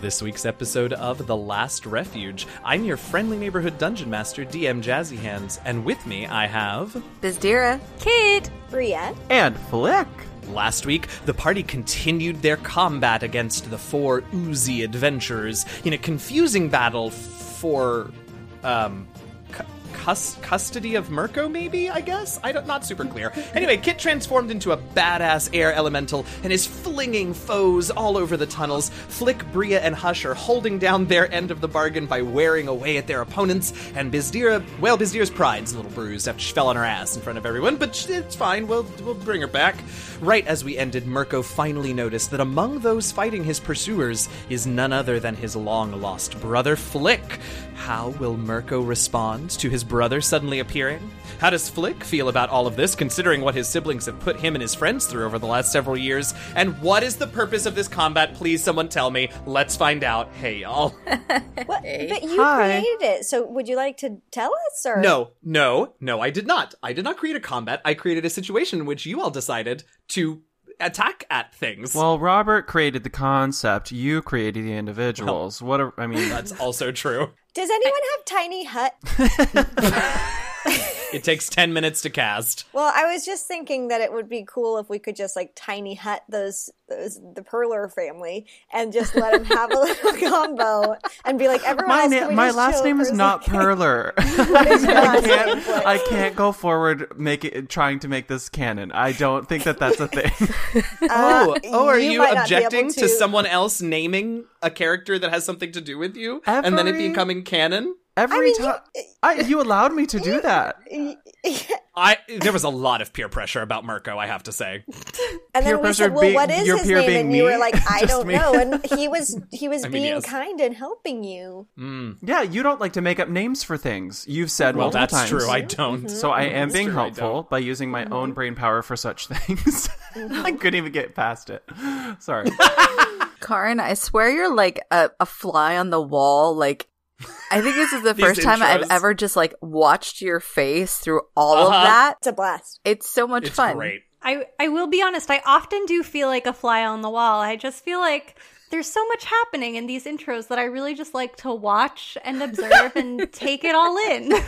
this week's episode of The Last Refuge. I'm your friendly neighborhood dungeon master, DM Jazzy Hands, and with me I have. Bizdira. Kid. Bria. And Flick. Last week, the party continued their combat against the four oozy adventurers in a confusing battle for, um, cu- cus- custody of Mirko, maybe, I guess? I don't, not super clear. Anyway, Kit transformed into a badass air elemental and is flinging foes all over the tunnels. Flick, Bria, and Hush are holding down their end of the bargain by wearing away at their opponents, and Bizdira, well, Bizdira's pride's a little bruised after she fell on her ass in front of everyone, but it's fine, we'll, we'll bring her back. Right as we ended, Mirko finally noticed that among those fighting his pursuers is none other than his long lost brother Flick. How will Mirko respond to his brother suddenly appearing? How does Flick feel about all of this, considering what his siblings have put him and his friends through over the last several years? And what is the purpose of this combat? Please, someone tell me. Let's find out. Hey, y'all. What? But you Hi. created it, so would you like to tell us? Or No, no, no, I did not. I did not create a combat. I created a situation in which you all decided to attack at things. Well, Robert created the concept. You created the individuals. Oh. What? A, I mean, That's also true. Does anyone have tiny hut? It takes 10 minutes to cast. Well, I was just thinking that it would be cool if we could just like tiny hut those those the Perler family and just let them have a little combo and be like everyone my else. na- my last name is not second?" Perler. I can't. I can't go forward making trying to make this canon. I don't think that that's a thing. Uh, oh, oh, are you you, might not be objecting to... to- someone else naming a character that has something to do with you and then it becoming canon? Every mean, you- time, eh, I you allowed me to do that. I there was a lot of peer pressure about Mirko, I have to say. And Peer then we pressure said, "Well, being- what is your his peer name?" being And you were like, "I don't me. know." And he was he was I mean, being yes. kind and helping you. Mm. Yeah, you don't like to make up names for things. You've said Well, multiple that's times. Mm-hmm. true. I don't. So I am being true, helpful by using my own mm-hmm. brain power for such things. I mm-hmm. couldn't even get past it. Sorry. Karin, I swear you're like a, a fly on the wall. Like, I think this is the first time I've ever just like watched your face through all of Uh-huh. that. It's a blast. It's so much It's fun. great. I I will be honest. I often do feel like a fly on the wall. I just feel like there's so much happening in these intros that I really just like to watch and observe and take it all in.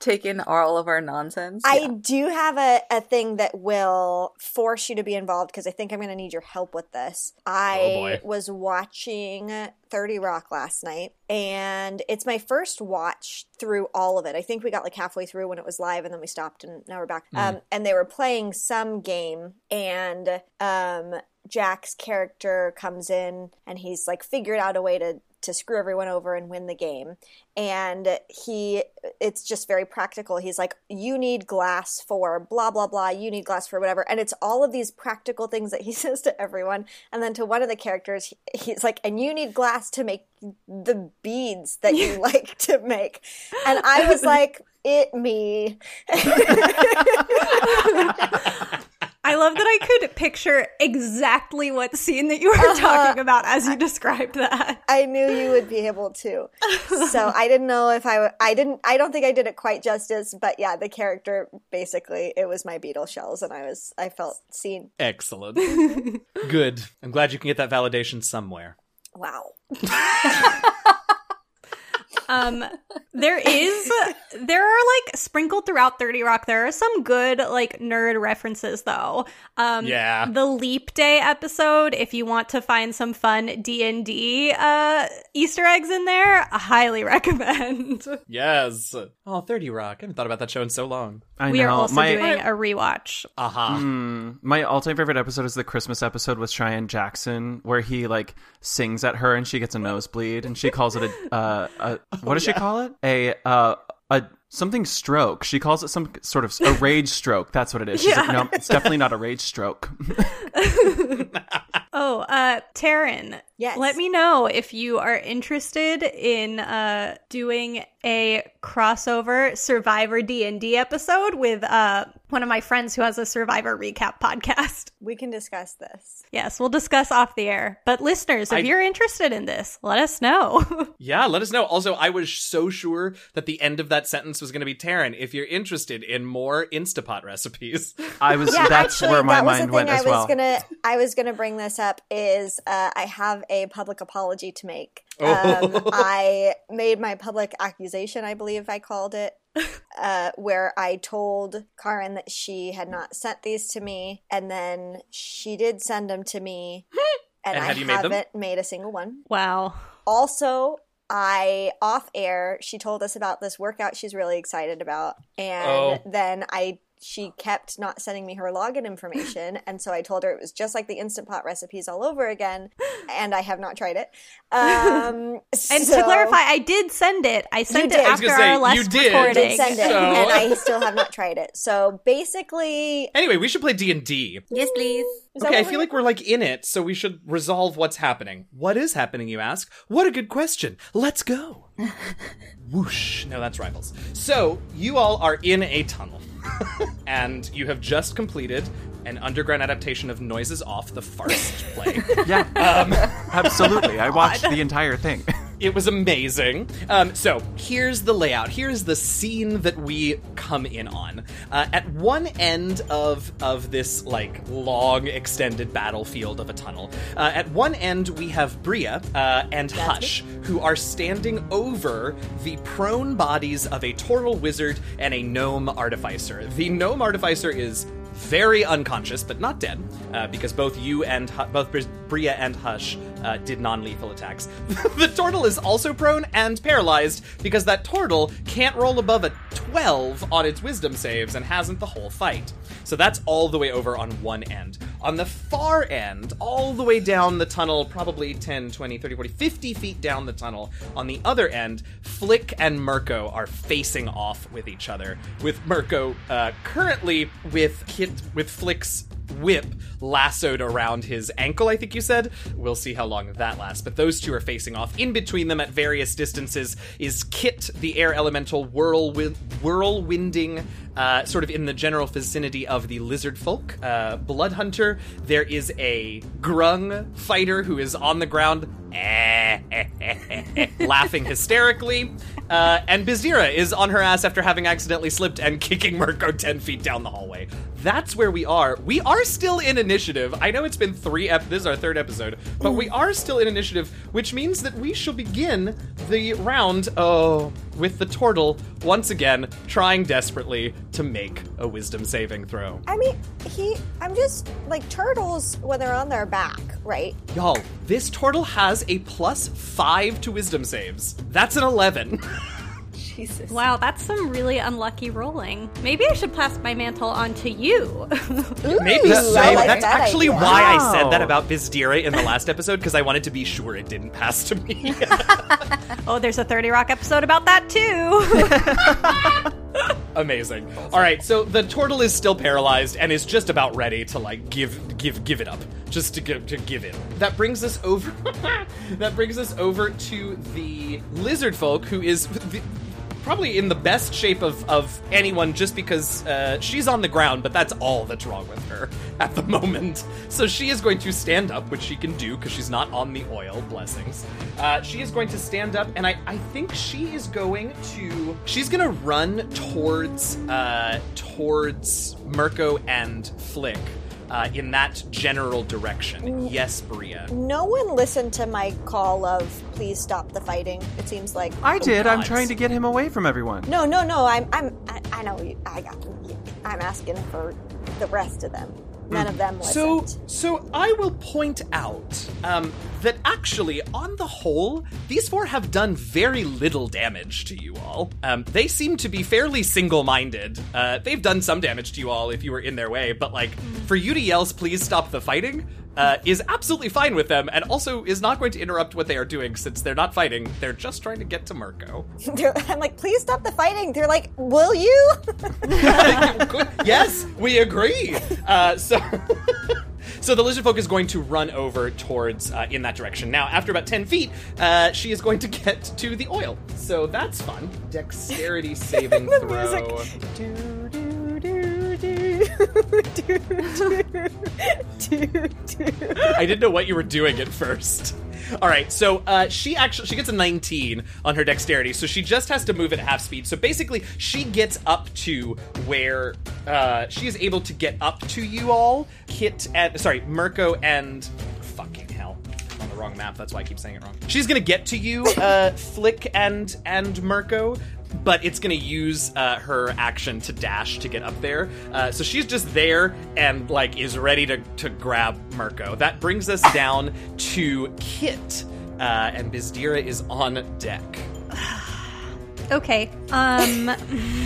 Take in all of our nonsense. I Yeah. do have a, a thing that will force you to be involved because I think I'm going to need your help with this. I Oh, was watching 30 Rock last night and it's my first watch through all of it. I think we got like halfway through when it was live and then we stopped and now we're back. Um, and they were playing some game and um, Jack's character comes in and he's like figured out a way to to screw everyone over and win the game. And he it's just very practical. He's like you need glass for blah blah blah. You need glass for whatever. And it's all of these practical things that he says to everyone. And then to one of the characters he- he's like and you need glass to make the beads that you like to make. And i was like it me I love that I could picture exactly what scene that you were uh-huh. talking about as you described that. I knew you would be able to. So I didn't know if I, I didn't, I don't think I did it quite justice, but yeah, the character basically, it was my beetle shells and I was, I felt seen. Excellent. Good. I'm glad you can get that validation somewhere. Wow. Um, there is, there are like sprinkled throughout 30 Rock, there are some good like nerd references though. Um, Yeah. The Leap Day episode, if you want to find some fun D&D, uh, Easter eggs in there, I highly recommend. Yes. Oh, 30 Rock. I haven't thought about that show in so long. I we know. are also my, doing a rewatch. Aha. Mm, my all-time favorite episode is the Christmas episode with Cheyenne Jackson, where he like sings at her and she gets a nosebleed, and she calls it a, uh, a what does she call it? A uh, a something stroke. She calls it some sort of a rage stroke. That's what it is. She's like, no, it's definitely not a rage stroke. Oh, uh, Taryn. Yes. Let me know if you are interested in uh doing a crossover Survivor D and D episode with uh one of my friends who has a Survivor recap podcast. We can discuss this. Yes, we'll discuss off the air. But listeners, if I- you're interested in this, let us know. Yeah, let us know. Also, I was so sure that the end of that sentence was going to be Taryn. If you're interested in more Instapot recipes, I was. Yeah, that's actually, where my that was mind the thing went I as was well. gonna, I was gonna bring this up is uh, I have a public apology to make. Oh. Um, I made my public accusation, I believe I called it, uh, where I told Karen that she had not sent these to me, and then she did send them to me, and, And I have you made them? haven't made a single one. Wow. Also, I off air, she told us about this workout she's really excited about, and Oh. then I she kept not sending me her login information, and so I told her it was just like the instant pot recipes all over again, and I have not tried it. Um, And to clarify, I did send it. I sent it did. I was after say, our last you did. recording. did send it, So- and I still have not tried it. So basically, Anyway, we should play D and D. Yes, please. is Okay, I feel like we're like in it, so we should resolve what's happening. What is happening, you ask? What a good question. Let's go. Whoosh. No, that's rivals. So, you all are in a tunnel. and you have just completed an underground adaptation of Noises Off, the Farce play. Yeah, um, absolutely. I watched the entire thing. It was amazing. Um, so here's the layout. Here's the scene that we come in on. Uh, at one end of of this like long extended battlefield of a tunnel, uh, at one end we have Bria uh, and Hush, who are standing over the prone bodies of a Tortle wizard and a gnome artificer. The gnome artificer is very unconscious, but not dead, uh, because both you and Hu- both Bri- Bria and Hush uh, did non-lethal attacks. the turtle is also prone and paralyzed because that turtle can't roll above a 12 on its wisdom saves and hasn't the whole fight. So that's all the way over on one end. On the far end, all the way down the tunnel, probably 10, 20, 30, 40, 50 feet down the tunnel, on the other end, Flick and Mirko are facing off with each other, with Mirko uh, currently with Kit with Flick's whip lassoed around his ankle, I think you said. We'll see how long that lasts. But those two are facing off. In between them at various distances is Kit, the air elemental, whirlwind, whirlwinding, uh, sort of in the general vicinity of the lizard folk. Uh, Blood There is a grung fighter who is on the ground. laughing hysterically. Uh, and Bizdira is on her ass after having accidentally slipped and kicking Mirko 10 feet down the hallway. That's where we are. We are still in initiative. I know it's been three ep- this is our third episode, but we mm. are still in initiative, which means that we shall begin the round oh with the turtle once again trying desperately to make a wisdom saving throw. I mean, he. I'm just like turtles when they're on their back, right? Y'all, this turtle has a plus 5 to wisdom saves. That's an 11. Jesus. Wow, that's some really unlucky rolling. Maybe I should pass my mantle on to you. Maybe so. Like That's that actually idea. why I said that about Bizdira in the last episode because I wanted to be sure it didn't pass to me. oh, there's a 30 Rock episode about that too. Amazing. All right, so the turtle is still paralyzed and is just about ready to like give give give it up, just to give to give in. That brings us over. that brings us over to the lizard folk, who is the, probably in the best shape of of anyone, just because uh, she's on the ground, but that's all that's wrong with her at the moment. So she is going to stand up, which she can do because she's not on the oil. Blessings. Uh, she is going to stand up, and I I think she is going to she's going to run towards uh towards Mirko and Flick. Uh, in that general direction. Yes, Bria. No one listened to my call of please stop the fighting. It seems like I did. I'm trying to get him away from everyone. no, no, no. I'm, I'm, I, I know. You, I got. You. I'm asking for the rest of them. None of them So, so I will point out um, that actually, on the whole, these four have done very little damage to you all. Um, they seem to be fairly single-minded. Uh, they've done some damage to you all if you were in their way, but like for you to yell, "Please stop the fighting." Uh, is absolutely fine with them, and also is not going to interrupt what they are doing since they're not fighting. They're just trying to get to Mirko. I'm like, please stop the fighting. They're like, will you? yes, we agree. Uh, so, so the lizard folk is going to run over towards uh, in that direction. Now, after about ten feet, uh, she is going to get to the oil. So that's fun. Dexterity saving The throw. I didn't know what you were doing at first. All right, so uh, she actually she gets a 19 on her dexterity, so she just has to move at half speed. So basically, she gets up to where uh, she is able to get up to you all. Kit and sorry, Mirko and fucking hell on the wrong map. That's why I keep saying it wrong. She's gonna get to you, uh, Flick and and Mirko, but it's gonna use uh, her action to dash to get up there. Uh, so she's just there and like is ready to to grab Mirko. That brings us down to Kit, uh, and Bizdira is on deck. Okay. Um.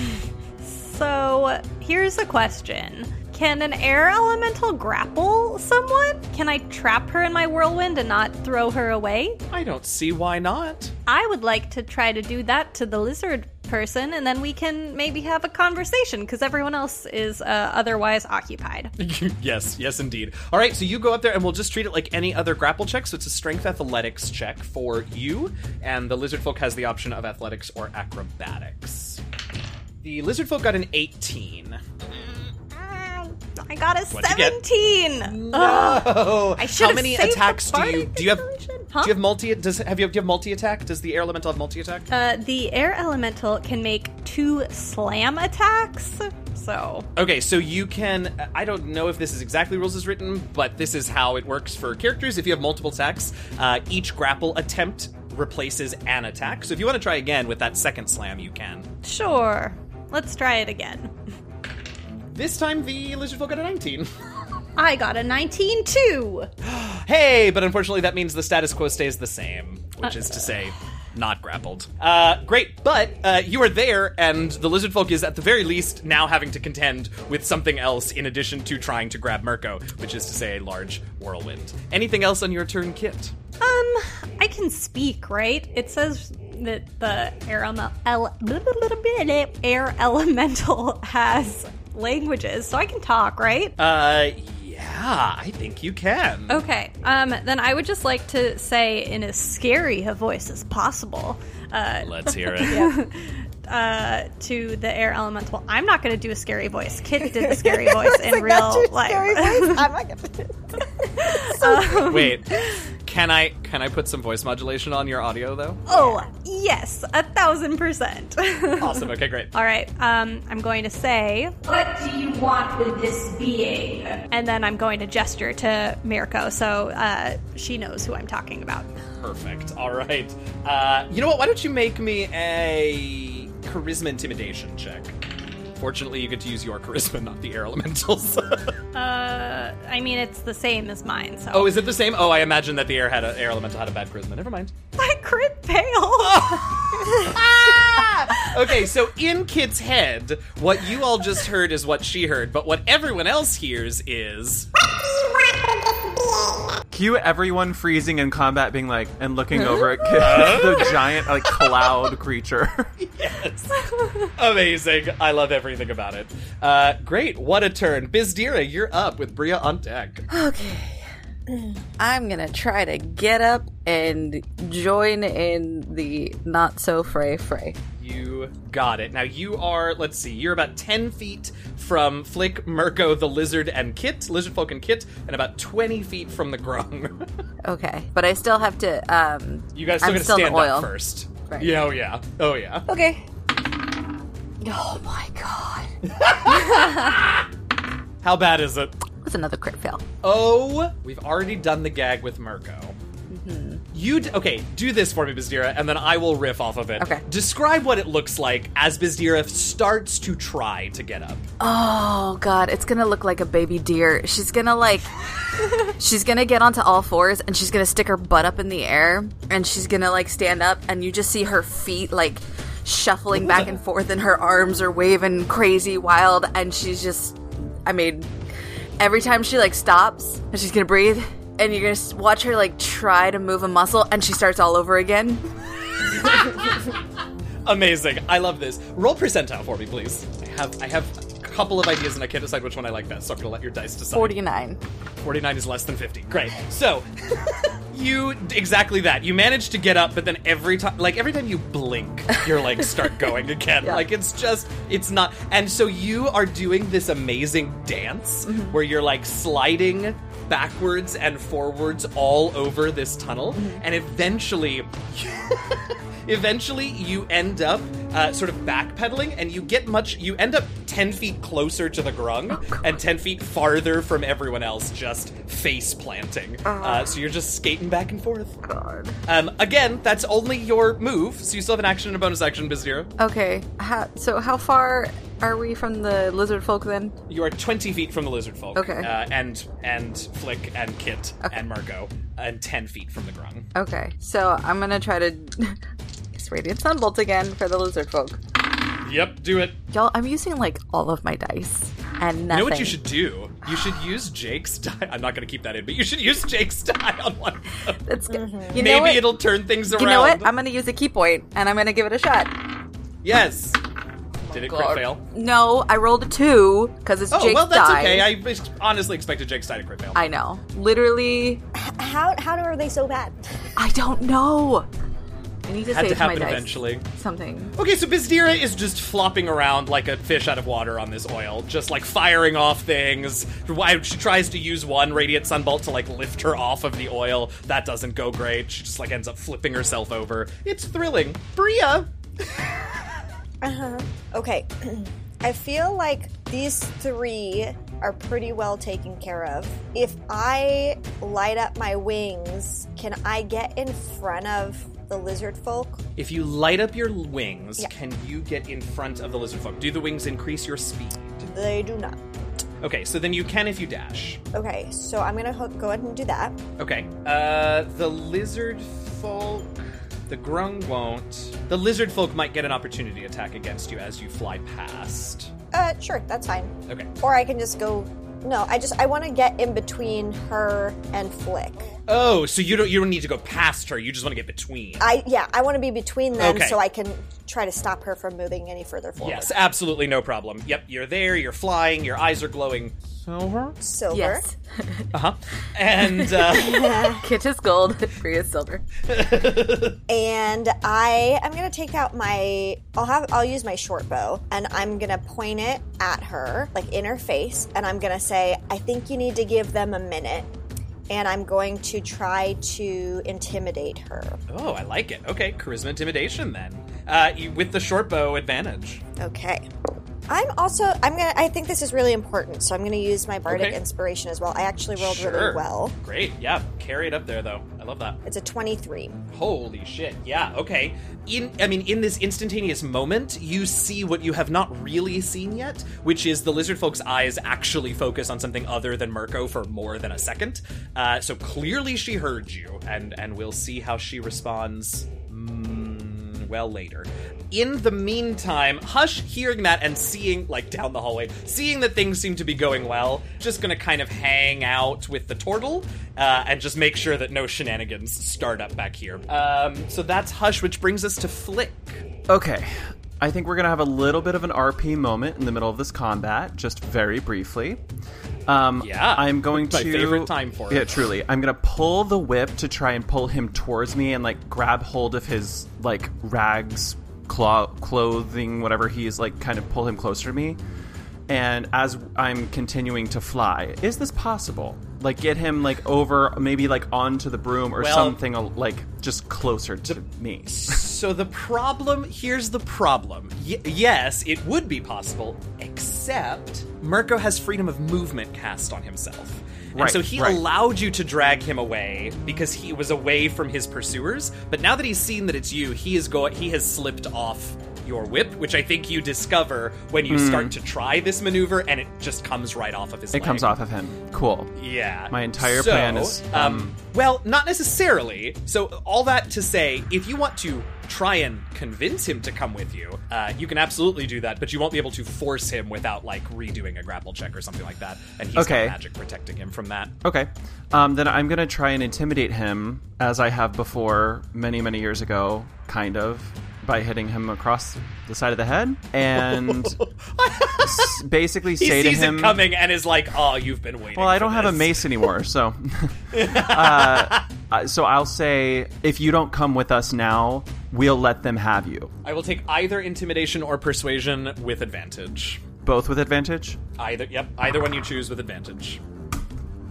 so here's a question. Can an air elemental grapple someone? Can I trap her in my whirlwind and not throw her away? I don't see why not. I would like to try to do that to the lizard person, and then we can maybe have a conversation because everyone else is uh, otherwise occupied. yes, yes, indeed. All right, so you go up there, and we'll just treat it like any other grapple check. So it's a strength athletics check for you, and the lizard folk has the option of athletics or acrobatics. The lizard folk got an 18. I got a What'd you get? 17. Oh, I should've how many attacks do you do? You have inspiration. do you have multi? Does have you do you have multi attack? Does the air elemental have multi attack? Uh, the air elemental can make two slam attacks. So Okay, so you can. I don't know if this is exactly rules as written, but this is how it works for characters. If you have multiple attacks, uh, each grapple attempt replaces an attack. So if you want to try again with that second slam, you can. sure, let's try it again. This time the lizard folk got a 19. I got a 19 too. hey, but unfortunately that means the status quo stays the same, which is to say, not grappled. Uh, great, but uh, you are there, and the lizard folk is at the very least now having to contend with something else in addition to trying to grab Mirko, which is to say, a large whirlwind. Anything else on your turn, Kit? Um, I can speak, right? It says that the air, ele- ele- air elemental has languages, so I can talk, right? Uh, yeah, I think you can. Okay. Um, then I would just like to say in as scary a voice as possible, uh, Let's hear it. uh, to the air elemental. I'm not going to do a scary voice. Kit did the scary voice in real life. I'm not gonna. Wait, can I can I put some voice modulation on your audio though? oh, yes, a thousand percent. Awesome. Okay, great. All right. Um, I'm going to say, What do you want with this being? and then I'm going to gesture to Mirko so uh, she knows who I'm talking about. Perfect. All right. Uh, you know what? Why don't you make me a charisma intimidation check? Fortunately, you get to use your charisma, not the air elementals. Uh, I mean, it's the same as mine. So oh, is it the same? Oh, I imagine that the air had a, air elemental had a bad charisma. Never mind. I crit fail. Okay, so in Kit's head, what you all just heard is what she heard, but what everyone else hears is Cue everyone freezing in combat, being like, and looking over at Kit, the giant like cloud creature. yes, amazing. I love everything about it. Uh, great, what a turn, Bizdira, you're up with Bria on deck. Okay. I'm gonna try to get up and join in the not so fray fray. You got it. Now you are, let's see, you're about 10 feet from Flick, Mirko, the lizard, and Kit, lizard folk and Kit, and about 20 feet from the grung. Okay, but I still have to. Um, you guys still I'm gotta still stand oil. up first. Right. Yeah, oh yeah. Oh yeah. Okay. Oh my god, How bad is it? that's another crit fail. Oh, we've already done the gag with Mirko. You d- okay? Do this for me, Bizdira, and then I will riff off of it. Okay. Describe what it looks like as Bizdira starts to try to get up. Oh god, it's gonna look like a baby deer. She's gonna like she's gonna get onto all fours and she's gonna stick her butt up in the air and she's gonna like stand up and you just see her feet like shuffling back and forth and her arms are waving crazy wild and she's just I mean every time she like stops and she's gonna breathe and you're gonna watch her like try to move a muscle and she starts all over again. Amazing. I love this. Roll percentile for me, please. I have I have a couple of ideas and I can't decide which one I like best, so I'm gonna let your dice decide. 49. 49 is less than 50. Great. So, you exactly that. You manage to get up, but then every time, like every time you blink, you're like start going again. Yeah. Like it's just, it's not. And so you are doing this amazing dance mm-hmm. where you're like sliding backwards and forwards all over this tunnel, and eventually, eventually you end up uh, sort of backpedaling, and you get much. You end up ten feet closer to the grung and ten feet farther from everyone else, just face planting. Uh, so you're just skating back and forth. God. Um, again, that's only your move, so you still have an action and a bonus action, Bizdira. Okay, how, so how far are we from the lizard folk then? You are 20 feet from the lizard folk. Okay. Uh, and and Flick and Kit and Marco, and 10 feet from the grung. Okay, so I'm gonna try to use Radiant Sunbolt again for the lizard folk. Yep, do it. Y'all, I'm using like all of my dice and You nothing. know what you should do? You should use Jake's die. I'm not going to keep that in, but you should use Jake's die on one. of. That's good. Mm-hmm. You know Maybe what? it'll turn things around. You know what? I'm gonna use a ki point and I'm gonna give it a shot. Yes. Oh Did it crit God. fail? No, I rolled a two because it's Oh, Jake's well, that's die. okay. I ex- honestly expected Jake's die to crit fail. I know. Literally, How how are they so bad? I don't know. I need to Had to save my happen dice. eventually. Something. Okay, so Bizdira is just flopping around like a fish out of water on this oil, just like firing off things. Why she tries to use one radiant sunbolt to like lift her off of the oil. That doesn't go great. She just like ends up flipping herself over. It's thrilling. Bria. Okay. I feel like these three are pretty well taken care of. If I light up my wings, can I get in front of the lizard folk? If you light up your wings, Yeah. can you get in front of the lizard folk? Do the wings increase your speed? They do not. Okay, so then you can if you dash. Okay, so I'm gonna ho- go ahead and do that. Okay. Uh, the lizard folk. The grung won't. The lizard folk might get an opportunity attack against you as you fly past. Uh, sure, that's fine. Okay. Or I can just go. No, I just I want to get in between her and Flick. Oh, so you don't you don't need to go past her. You just want to get between. I yeah, I want to be between them Okay. so I can try to stop her from moving any further forward. yes, absolutely no problem. Yep, you're there. You're flying. Your eyes are glowing silver. Silver. Yes. Uh huh. And uh, Kit is gold, Bria is silver. and I am gonna take out my I'll have I'll use my short bow and I'm gonna point it at her, like in her face, and I'm gonna say, I think you need to give them a minute. And I'm going to try to intimidate her. oh, I like it. Okay, charisma intimidation then. Uh, you, with the short bow advantage. Okay. I'm also I'm gonna I think this is really important, so I'm gonna use my bardic Okay. inspiration as well. I actually rolled Sure. really well. Great. Yeah, carry it up there though. I love that. It's a 23. Holy shit. Yeah, okay. In I mean in this instantaneous moment, you see what you have not really seen yet, which is the lizard folk's eyes actually focus on something other than Mirko for more than a second. Uh, so clearly she heard you and and we'll see how she responds mm, well later. In the meantime, Hush hearing that and seeing, like down the hallway, seeing that things seem to be going well, just gonna kind of hang out with the turtle uh, and just make sure that no shenanigans start up back here. Um, so that's Hush, which brings us to Flick. Okay. I think we're going to have a little bit of an RP moment in the middle of this combat, just very briefly. Um, Yeah. I'm going My to. favorite time for it. Yeah, truly. I'm going to pull the whip to try and pull him towards me and, like, grab hold of his, like, rags, clo- clothing, whatever he is, like, kind of pull him closer to me. And as I'm continuing to fly, is this possible? Like, get him, like, over, maybe, like, onto the broom or Well- something, uh, like, just closer to me. So the problem here's the problem. Y- yes, it would be possible, except Mirko has freedom of movement cast on himself. And Right, so he right. allowed you to drag him away because he was away from his pursuers. But now that he's seen that it's you, he is go he has slipped off your whip, which I think you discover when you start to try this maneuver, and it just comes right off of his. Hmm. It comes off of him. Cool. Yeah. My entire So, plan is, um, um, well, not necessarily. So all that to say, if you want to try and convince him to come with you, uh, you can absolutely do that, but you won't be able to force him without like redoing a grapple check or something like that. And he's Okay. got magic protecting him from that. Okay. Um, then I'm going to try and intimidate him as I have before many, many years ago, kind of, by hitting him across the side of the head and s- basically He say to sees him. it coming and is like, "Oh, you've been waiting." Well, I for don't have a this." mace anymore, so. uh, uh, so I'll say, if you don't come with us now, we'll let them have you. I will take either intimidation or persuasion with advantage. Both with advantage. Either, yep, either one you choose with advantage.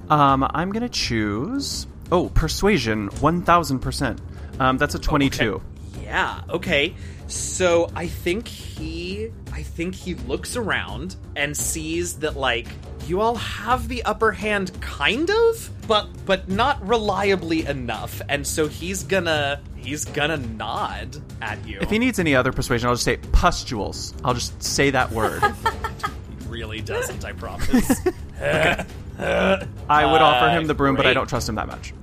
Um, I'm gonna choose. Oh, persuasion, one thousand percent. Um, that's a twenty-two. Yeah, okay. So I think he I think he looks around and sees that like you all have the upper hand kind of, but but not reliably enough. And so he's gonna he's gonna nod at you. If he needs any other persuasion, I'll just say pustules. I'll just say that word. He really doesn't, I promise. I would offer him the broom, but I don't trust him that much.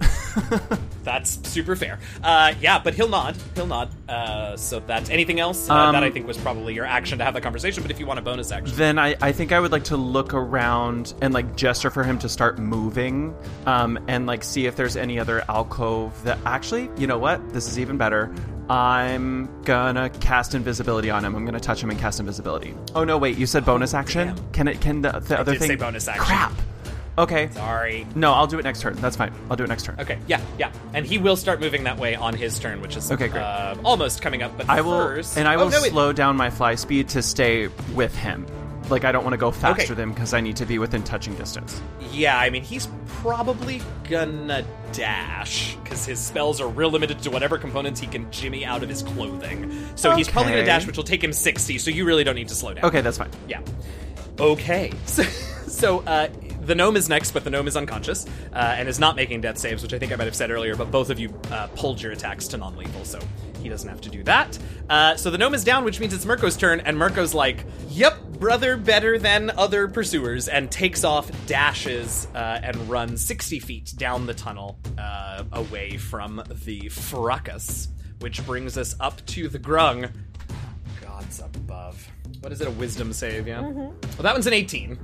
That's super fair. Uh, yeah, but he'll nod. He'll nod. Uh, so that's anything else? Uh, Um, that I think was probably your action to have that conversation. But if you want a bonus action, then I, I think I would like to look around and like gesture for him to start moving, um, and like see if there's any other alcove that actually, you know what? This is even better. I'm gonna cast invisibility on him. I'm gonna touch him and cast invisibility. Oh no, wait! You said bonus action. damn. Can it? Can the, the other did thing? say bonus action. Crap. Okay. sorry. No, I'll do it next turn. That's fine. I'll do it next turn. Okay, yeah, yeah, and he will start moving that way on his turn, which is Okay, great. Uh, almost coming up. But I will, first, and I Oh, will no, wait. slow down my fly speed to stay with him. Like I don't want to go faster Okay. than him because I need to be within touching distance. Yeah, I mean he's probably gonna dash because his spells are real limited to whatever components he can jimmy out of his clothing. So he's probably gonna dash, which will take him sixty. So you really don't need to slow down. Okay, that's fine. Yeah. Okay. So, so uh, the gnome is next, but the gnome is unconscious uh, and is not making death saves, which I think I might have said earlier. But both of you uh, pulled your attacks to non-lethal, so he doesn't have to do that. Uh, so the gnome is down, which means it's Mirko's turn, and Mirko's like, "Yep, brother, better than other pursuers," and takes off, dashes, uh, and runs sixty feet down the tunnel uh, away from the fracas, which brings us up to the grung. Gods above. What is it? A wisdom save, yeah? Well, that one's an 18.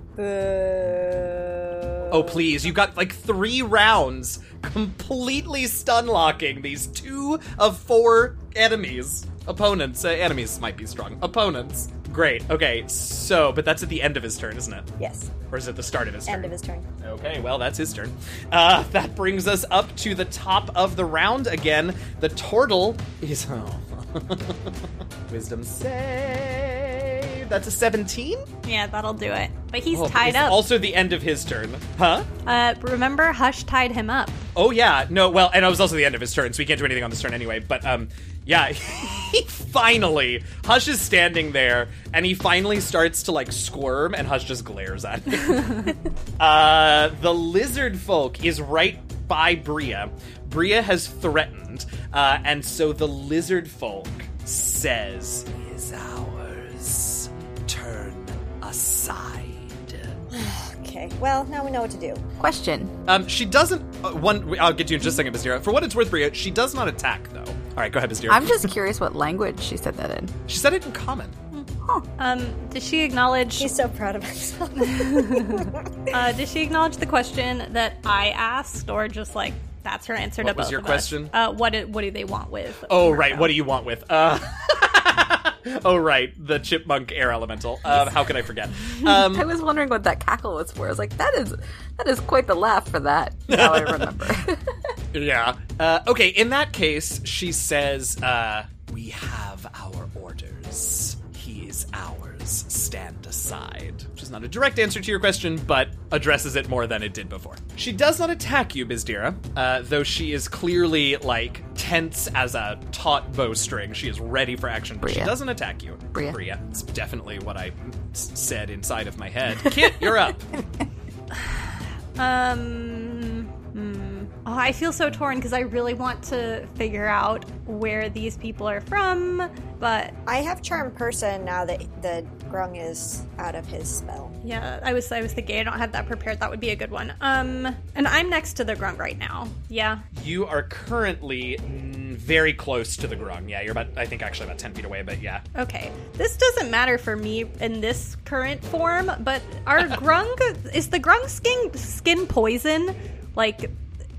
Oh, please. You've got like three rounds completely stun locking these two of four enemies. Opponents. Uh, enemies might be strong. Opponents. Great. Okay, so, but that's at the end of his turn, isn't it? Yes. Or is it the start of his turn? End of his turn. Okay, well, that's his turn. Uh, that brings us up to the top of the round again. The turtle is. Oh. Wisdom save. That's a 17? Yeah, that'll do it. But he's Oh, tied it's up. Also, the end of his turn. Huh? uh, remember, Hush tied him up. Oh, yeah. No, well, and it was also the end of his turn, so we can't do anything on this turn anyway. But, um, yeah, he finally. Hush is standing there, and he finally starts to, like, squirm, and Hush just glares at him. Uh, the lizard folk is right by Bria. Bria has threatened, uh, and so the lizard folk says, aside." Okay. Well, now we know what to do. Question. Um, she doesn't. Uh, one, I'll get to you in just a second, Bizdira. For what it's worth, Bria, she does not attack though. All right, go ahead, Bizdira. I'm just curious what language she said that in. She said it in common. Um, does she acknowledge? She's so proud of herself. Uh, does she acknowledge the question that I asked, or just like that's her answer to What was your question? Uh, what do, what do they want with? Oh, right. What do you want with? Uh, oh, right. The chipmunk air elemental. Um, how could I forget? Um, I was wondering what that cackle was for. I was like, that is that is quite the laugh for that. Now I remember. Yeah. Uh, okay, in that case, she says, uh, We have our orders. He is ours. Stand aside. Which is not a direct answer to your question, but addresses it more than it did before. She does not attack you, Bizdira, uh, though she is clearly, like, tense as a taut bowstring. She is ready for action, but she doesn't attack you. Bria. Bria. It's definitely what I s- said inside of my head. Kit, you're up. Um. Oh, I feel so torn because I really want to figure out where these people are from, but I have charm person now that the grung is out of his spell. yeah, I was I was thinking I don't have that prepared. That would be a good one. Um, and I'm next to the grung right now. Yeah. You are currently very close to the grung. Yeah, you're about, I think, actually about 10 feet away, but yeah. Okay. This doesn't matter for me in this current form, but our grung is the grung skin skin poison like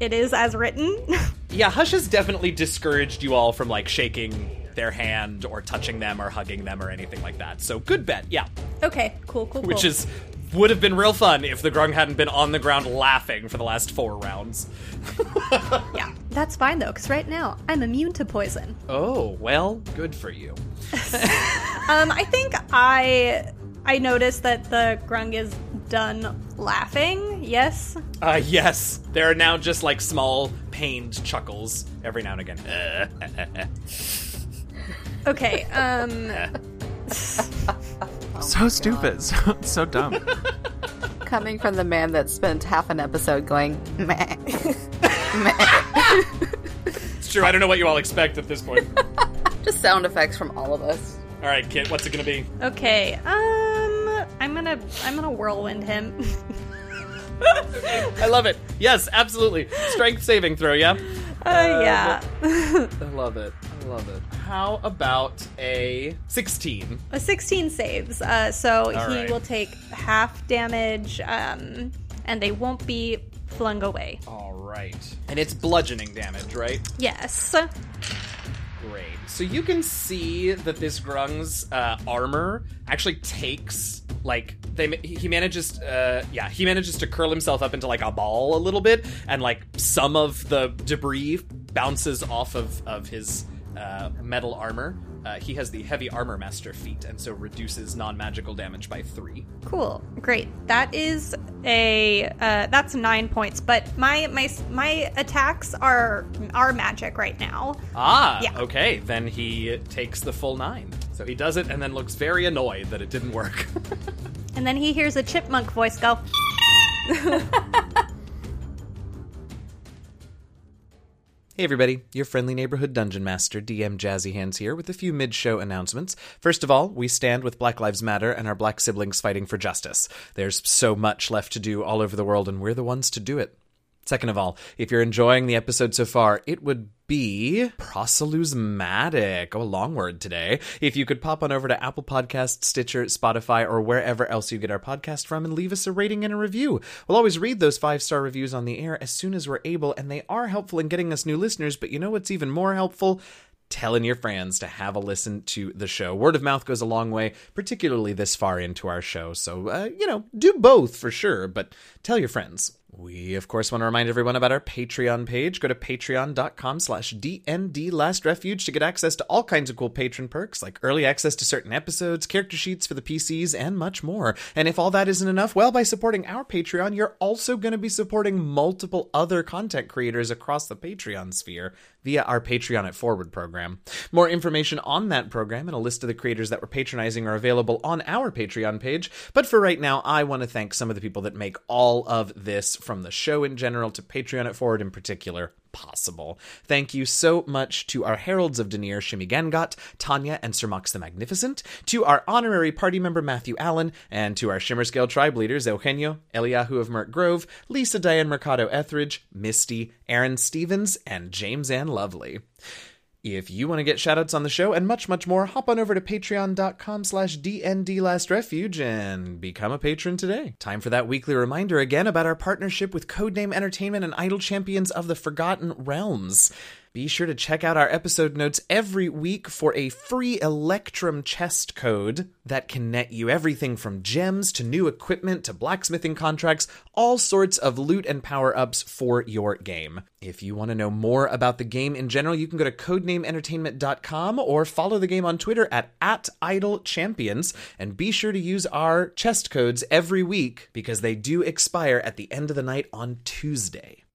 it is as written. Yeah, Hush has definitely discouraged you all from, like, shaking their hand or touching them or hugging them or anything like that. So, good bet, yeah. okay. Cool. Cool. Cool. Which cool. is, would have been real fun if the grung hadn't been on the ground laughing for the last four rounds. yeah. That's fine though, because right now I'm immune to poison. Oh, well, good for you. Um, I think I I noticed that the grung is done laughing. Yes. Uh, yes, there are now just, like, small, pained chuckles every now and again. Okay. Um. so stupid. So, so dumb. Coming from the man that spent half an episode going, meh. meh. It's true. I don't know what you all expect at this point. Just sound effects from all of us. all right, Kit, what's it gonna be? Okay. Um. I'm gonna. I'm gonna whirlwind him. I love it. Yes, absolutely. Strength saving throw. Yeah. Uh, yeah. I love it. I love it. How about a sixteen? A 16 saves. Uh, so All he right. will take half damage. Um. And they won't be flung away. All right. And it's bludgeoning damage, right? Yes. Great. So you can see that this Grung's uh, armor actually takes like they he manages uh yeah he manages to curl himself up into like a ball a little bit and like some of the debris bounces off of of his uh, metal armor. Uh, he has the heavy armor master feat and so reduces non-magical damage by three. Cool. Great. That is a uh, that's nine points. But my my my attacks are are magic right now. Ah, Yeah. okay. Then he takes the full nine. So he does it and then looks very annoyed that it didn't work. And then he hears a chipmunk voice go. Hey everybody, your friendly neighborhood dungeon master, DM Jazzy Hands here with a few mid-show announcements. First of all, we stand with Black Lives Matter and our black siblings fighting for justice. There's so much left to do all over the world and we're the ones to do it. Second of all, if you're enjoying the episode so far, it would be proselyusmatic. Oh, a long word today. If you could pop on over to Apple Podcasts, Stitcher, Spotify, or wherever else you get our podcast from and leave us a rating and a review. We'll always read those five star reviews on the air as soon as we're able, and they are helpful in getting us new listeners. But you know what's even more helpful? telling your friends to have a listen to the show. Word of mouth goes a long way, particularly this far into our show. So, uh, you know, do both for sure, but tell your friends. We, of course, want to remind everyone about our Patreon page. Go to patreon.com slash DND Last Refuge to get access to all kinds of cool patron perks, like early access to certain episodes, character sheets for the PCs, and much more. And if all that isn't enough, well, by supporting our Patreon, you're also going to be supporting multiple other content creators across the Patreon sphere via our Patreon at Forward program. More information on that program and a list of the creators that we're patronizing are available on our Patreon page. But for right now, I want to thank some of the people that make all of this, from the show in general to Patreon at Forward in particular, possible. Thank you so much to our Heralds of Deneir, Shimi Gangot, Tanya, and Sir Mox the Magnificent, to our honorary party member Matthew Allen, and to our Shimmer Scale tribe leaders Eugenio, Eliahu of Merk Grove, Lisa Diane Mercado Etheridge, Misty, Aaron Stevens, and James Ann Lovely. If you want to get shoutouts on the show and much, much more, hop on over to patreon.com slash dndlastrefuge and become a patron today. Time for that weekly reminder again about our partnership with Codename Entertainment and Idle Champions of the Forgotten Realms. Be sure to check out our episode notes every week for a free Electrum chest code that can net you everything from gems to new equipment to blacksmithing contracts, all sorts of loot and power ups for your game. If you want to know more about the game in general, you can go to codenameentertainment.com or follow the game on Twitter at, at @idlechampions and be sure to use our chest codes every week because they do expire at the end of the night on Tuesday.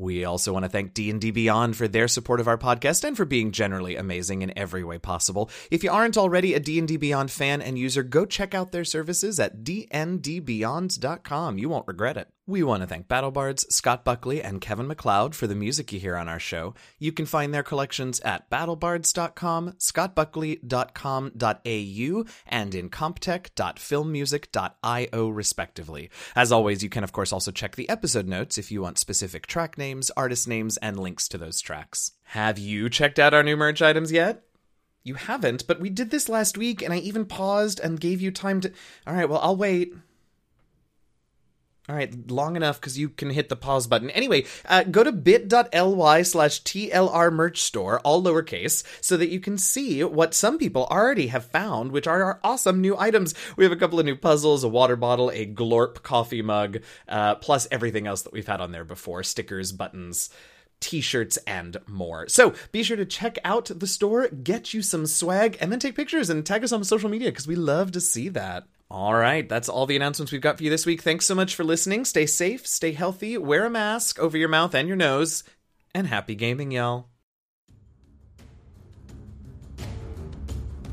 We also want to thank D&D Beyond for their support of our podcast and for being generally amazing in every way possible. If you aren't already a D&D Beyond fan and user, go check out their services at dndbeyond.com. You won't regret it. We want to thank BattleBards, Scott Buckley, and Kevin MacLeod for the music you hear on our show. You can find their collections at battlebards.com, scottbuckley.com.au, and incompetech.filmmusic.io, respectively. As always, you can, of course, also check the episode notes if you want specific track names, artist names, and links to those tracks. Have you checked out our new merch items yet? You haven't, but we did this last week, and I even paused and gave you time to. All right, well, I'll wait. All right, long enough because you can hit the pause button. Anyway, uh, go to bit.ly slash TLR merch store, all lowercase, so that you can see what some people already have found, which are our awesome new items. We have a couple of new puzzles, a water bottle, a Glorp coffee mug, uh, plus everything else that we've had on there before stickers, buttons. t shirts, and more. So be sure to check out the store, get you some swag, and then take pictures and tag us on social media because we love to see that. All right, that's all the announcements we've got for you this week. Thanks so much for listening. Stay safe, stay healthy, wear a mask over your mouth and your nose, and happy gaming, y'all.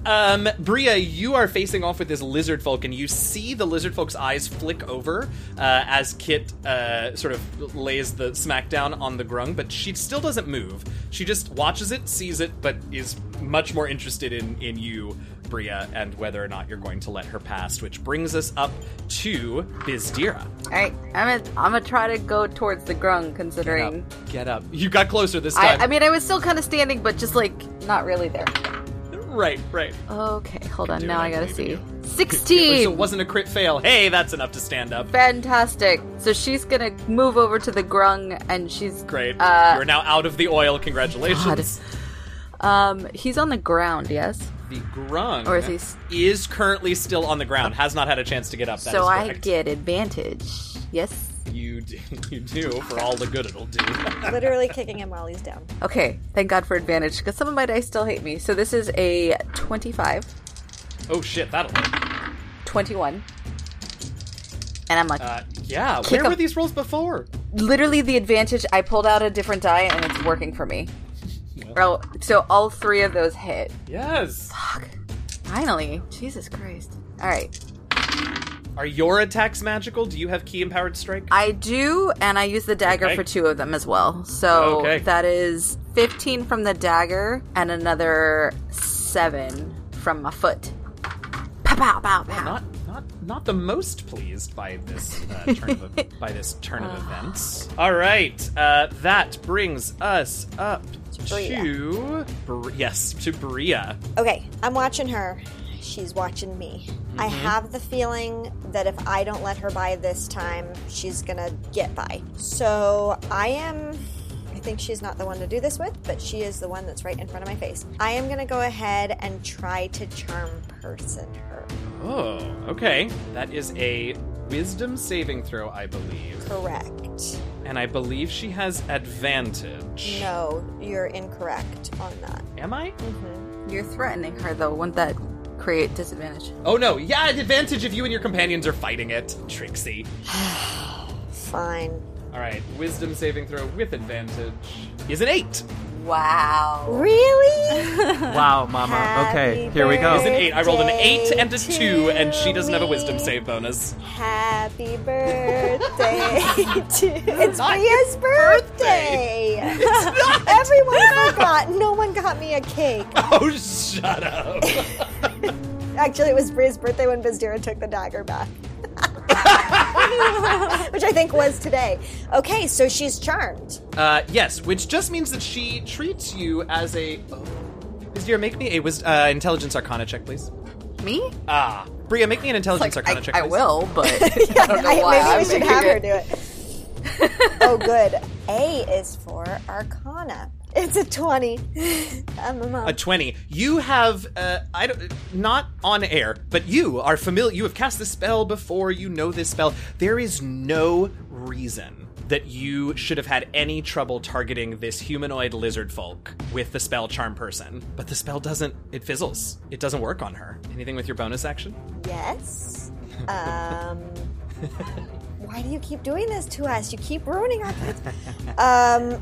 Um, Bria, you are facing off with this lizard folk, and you see the lizard folk's eyes flick over uh, as Kit uh, sort of lays the smackdown on the grung, but she still doesn't move. She just watches it, sees it, but is much more interested in in you, Bria, and whether or not you're going to let her pass. Which brings us up to Bizdira. All right, I'm gonna I'm gonna try to go towards the grung, Get up. considering. Get up. You got closer this time. I mean, I was still kind of standing, but just like not really there. right, right. Okay, hold on. do Now I I gotta see. you. Sixteen. So it wasn't a crit fail. Hey, that's enough to stand up. Fantastic. So she's gonna move over to the grung, and she's Great. Uh, You're now out of the oil. Congratulations. um, he's on the ground. Yes. The grung Or is he s- is currently still on the ground. Has not had a chance to get up. That so is I get advantage. Yes. You do, you do for all the good it'll do. Literally kicking him while he's down. Okay. Thank God for advantage, because some of my dice still hate me. So this is a 25, oh shit, that'll. hit. 21, and I'm like, Uh, yeah. Where him. were these rolls before? literally the advantage. I pulled out a different die, and it's working for me. Oh, so all three of those hit. Yes. Fuck. Finally. Jesus Christ. All right. Are your attacks magical? Do you have ki empowered strike? I do, and I use the dagger Okay. for two of them as well. So Okay. that is 15 from the dagger and another 7 from my foot. Pow, pow, pow, pow. not not not the most pleased by this uh, turn of by this turn of events. All right, uh, that brings us up Bria. to Br- yes to Bria. Okay, I'm watching her. She's watching me. I mm-hmm. have the feeling that if I don't let her by this time, she's gonna get by. So I am. I think she's not the one to do this with, but she is the one that's right in front of my face. I am gonna go ahead and try to charm person her. Oh, okay. That is a wisdom saving throw, I believe, Correct. and I believe she has advantage. No, you're incorrect on that. Am I? Mm-hmm. You're threatening her, though. Wouldn't that create disadvantage? Oh no! Yeah, advantage if you and your companions are fighting it. Trixie. Fine. All right, wisdom saving throw with advantage is an eight. Wow. Really? Wow, Mama. Okay, here we go. Is an eight. I rolled an eight and a two, and she doesn't have a wisdom save bonus. Happy birthday to it's not Bria's your birthday. Everyone forgot. No one got me a cake. Oh, shut up. Actually, it was Bria's birthday when Bizdira took the dagger back. Which I think was today. Okay, so she's charmed. uh, yes, which just means that she treats you as a. Oh. Vizier, make me a wis- uh, intelligence arcana check, please. Me? Ah, Bria, make me an intelligence Like, arcana I, check. I please. will, but I don't know I- why. maybe I'm we should making have her do it. oh, good. A is for Arcana. It's a 20. I'm a mom. A twenty. You have, uh, I don't, not on air, but you are familiar. You have cast this spell before. You know this spell. There is no reason that you should have had any trouble targeting this humanoid lizard folk with the spell charm person. But the spell doesn't. It fizzles. It doesn't work on her. Anything with your bonus action? Yes. Um. why do you keep doing this to us? You keep ruining our plans. Um.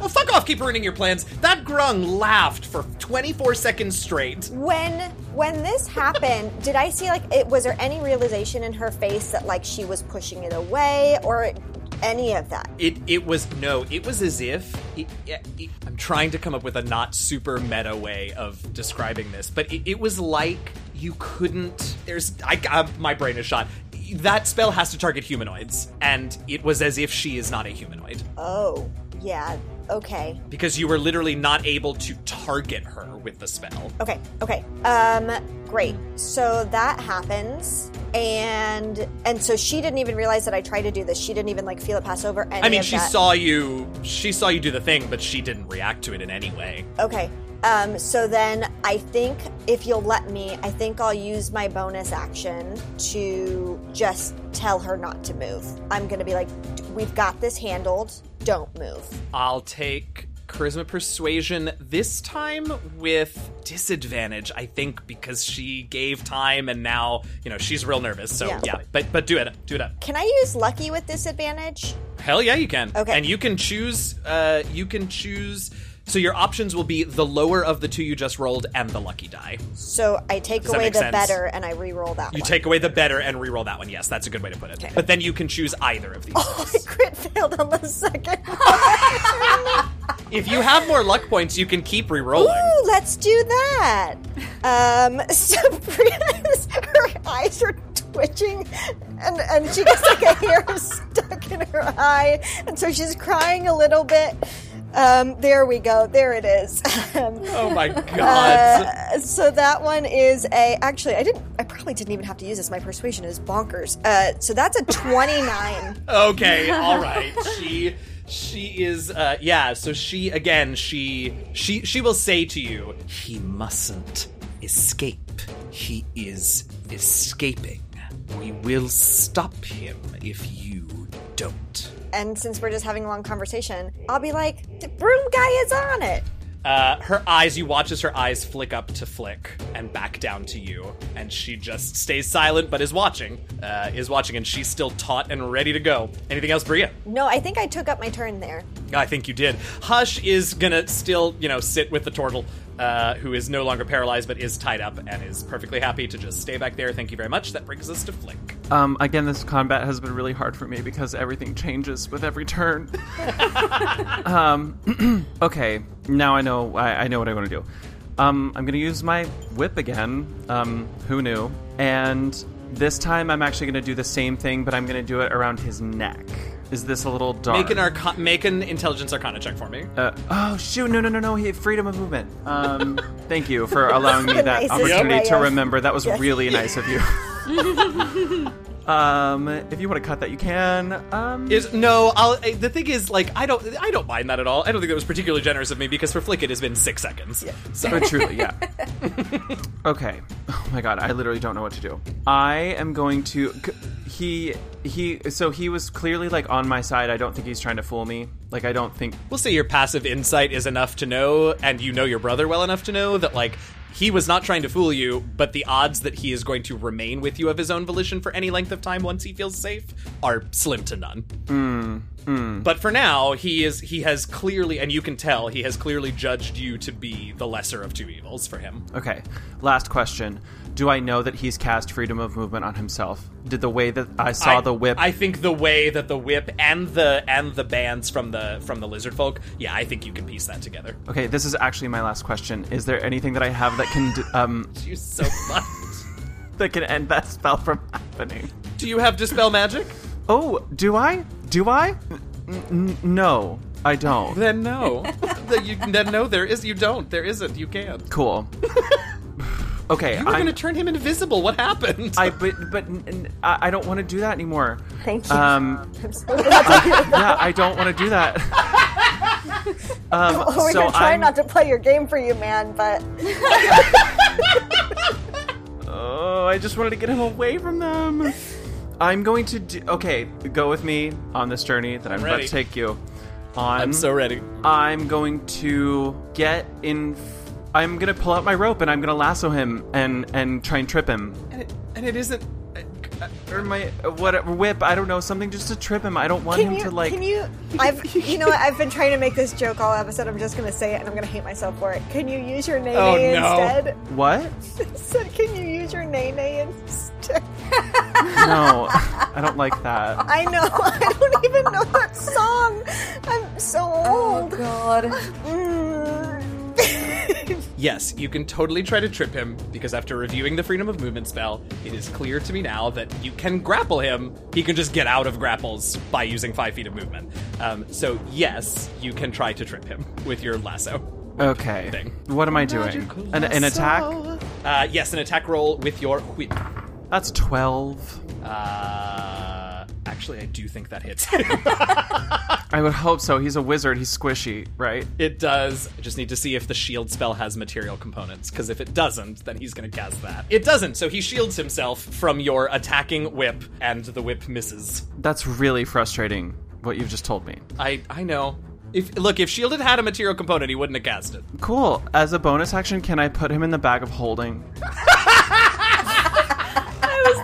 Oh, fuck off! Keep ruining your plans. That grung laughed for 24 seconds straight. When when this happened, did I see like it? Was there any realization in her face that like she was pushing it away or any of that? It it was no. It was as if it, it- I'm trying to come up with a not super meta way of describing this, but it, it was like you couldn't. There's I, I my brain is shot. That spell has to target humanoids, and it was as if she is not a humanoid Oh, yeah. Okay. because you were literally not able to target her with the spell. Okay, okay. Um great. So that happens and and so she didn't even realize that I tried to do this. She didn't even like feel it pass over any I mean, she that. saw you. She saw you do the thing, but she didn't react to it in any way. Okay. Um so then I think if you'll let me, I think I'll use my bonus action to just tell her not to move. I'm going to be like we've got this handled. Don't move. I'll take charisma persuasion this time with disadvantage. I think because she gave time and now you know she's real nervous. So Yeah. yeah, but but do it, do it up. Can I use lucky with disadvantage? Hell yeah, you can. Okay. and you can choose. Uh, you can choose. So your options will be the lower of the two you just rolled and the lucky die. So I take that away make the sense? better and I re-roll that You one. take away the better and re-roll that one. Yes, that's a good way to put it. But then you can choose either of these. Oh, I crit failed on the second. if you have more luck points, you can keep re-rolling. Ooh, let's do that. Um, Sabrina's her eyes are twitching, and and she gets like a hair stuck in her eye, and so she's crying a little bit. Um, there we go. There it is. Um, Oh my god. uh, so that one is a. Actually, I didn't. I probably didn't even have to use this. My persuasion is bonkers. Uh, so that's a twenty-nine. okay, all right. She she is uh yeah, so she again, she she she will say to you, he mustn't escape. He is escaping. We will stop him if you don't. And since we're just having a long conversation, I'll be like, "The broom guy is on it." Uh, her eyes, you watch as her eyes flick up to flick and back down to you, and she just stays silent but is watching. Uh, is watching, and she's still taut and ready to go. Anything else, Bria? No, I think I took up my turn there. I think you did. Hush is gonna still, you know, sit with the turtle, uh, who is no longer paralyzed but is tied up and is perfectly happy to just stay back there. Thank you very much. That brings us to Flick. Um, again, this combat has been really hard for me because everything changes with every turn. um, okay, now I know I, I know what I want to do. Um, I'm gonna use my whip again. Um, who knew? And this time I'm actually gonna do the same thing, but I'm gonna do it around his neck. Is this a little dark? Make an arca- make an intelligence arcana check for me. Uh, oh shoot! No, no, no, no! He freedom of movement. Um, thank you for allowing me that opportunity way to remember. That was Yes. really nice of you. um, if you want to cut that, you can. Um, Is no, I'll, uh, the thing is, like, I don't, I don't mind that at all. I don't think that was particularly generous of me because for Flick it has been six seconds. So truly, yeah. okay. Oh my god, I literally don't know what to do. I am going to. He he. So he was clearly like on my side. I don't think he's trying to fool me. Like I don't think. we'll say your passive insight is enough to know, and you know your brother well enough to know that, like, he was not trying to fool you, but the odds that he is going to remain with you of his own volition for any length of time once he feels safe are slim to none. Hmm, hmm. But for now, he is he has clearly, and you can tell he has clearly judged you to be the lesser of two evils for him. Okay. Last question. Do I know that he's cast freedom of movement on himself? Did the way that I saw I- the whip? I think the way that the whip and the and the bands from the from the lizard folk, yeah, I think you can piece that together. Okay, this is actually my last question. Is there anything that I have that can d- um You're so much. that can end that spell from happening? Do you have dispel magic? Oh, do I? Do I? N- n- no, I don't. Then no. then, you, then no, there is. You don't. There isn't. You can't. Cool. Okay, You were I'm, going to turn him invisible. What happened? I but but n- n- I I don't want to do that anymore. Thank you. Um, I'm so glad to hear that. yeah, I don't want to do that. um, we're so gonna try I'm, not to play your game for you, man. But Oh, I just wanted to get him away from them. I'm going to do. Okay, go with me on this journey that I'm, about to take you on. I'm so ready. I'm going to get in. I'm gonna pull out my rope and I'm gonna lasso him and and try and trip him. And it, and it isn't. Or my uh, whatever whip. I don't know something just to trip him. I don't want can him you? to like. Can you? I've. You know what? I've been trying to make this joke all episode. I'm just gonna say it, and I'm gonna hate myself for it. Can you use your nay Oh, nay no. instead? What? I said, can you use your nay nay instead? No, I don't like that. I know. I don't even know that song. I'm so old. Oh God. Mm. Yes, you can totally try to trip him because after reviewing the freedom of movement spell, it is clear to me now that you can grapple him. He can just get out of grapples by using five feet of movement. Um, so yes, you can try to trip him with your lasso. Okay. Thing. What am I doing? An, an attack? Uh, yes, an attack roll with your whip. That's twelve. Uh, actually, I do think that hits. I would hope so. He's a wizard. He's squishy, right? it does. I just need to see if the shield spell has material components, because if it doesn't, then he's going to cast that. It doesn't, so he shields himself from your attacking whip, and the whip misses. That's really frustrating. what you've just told me. I I know. If look, if Shield had had a material component, he wouldn't have cast it. Cool. As a bonus action, can I put him in the bag of holding?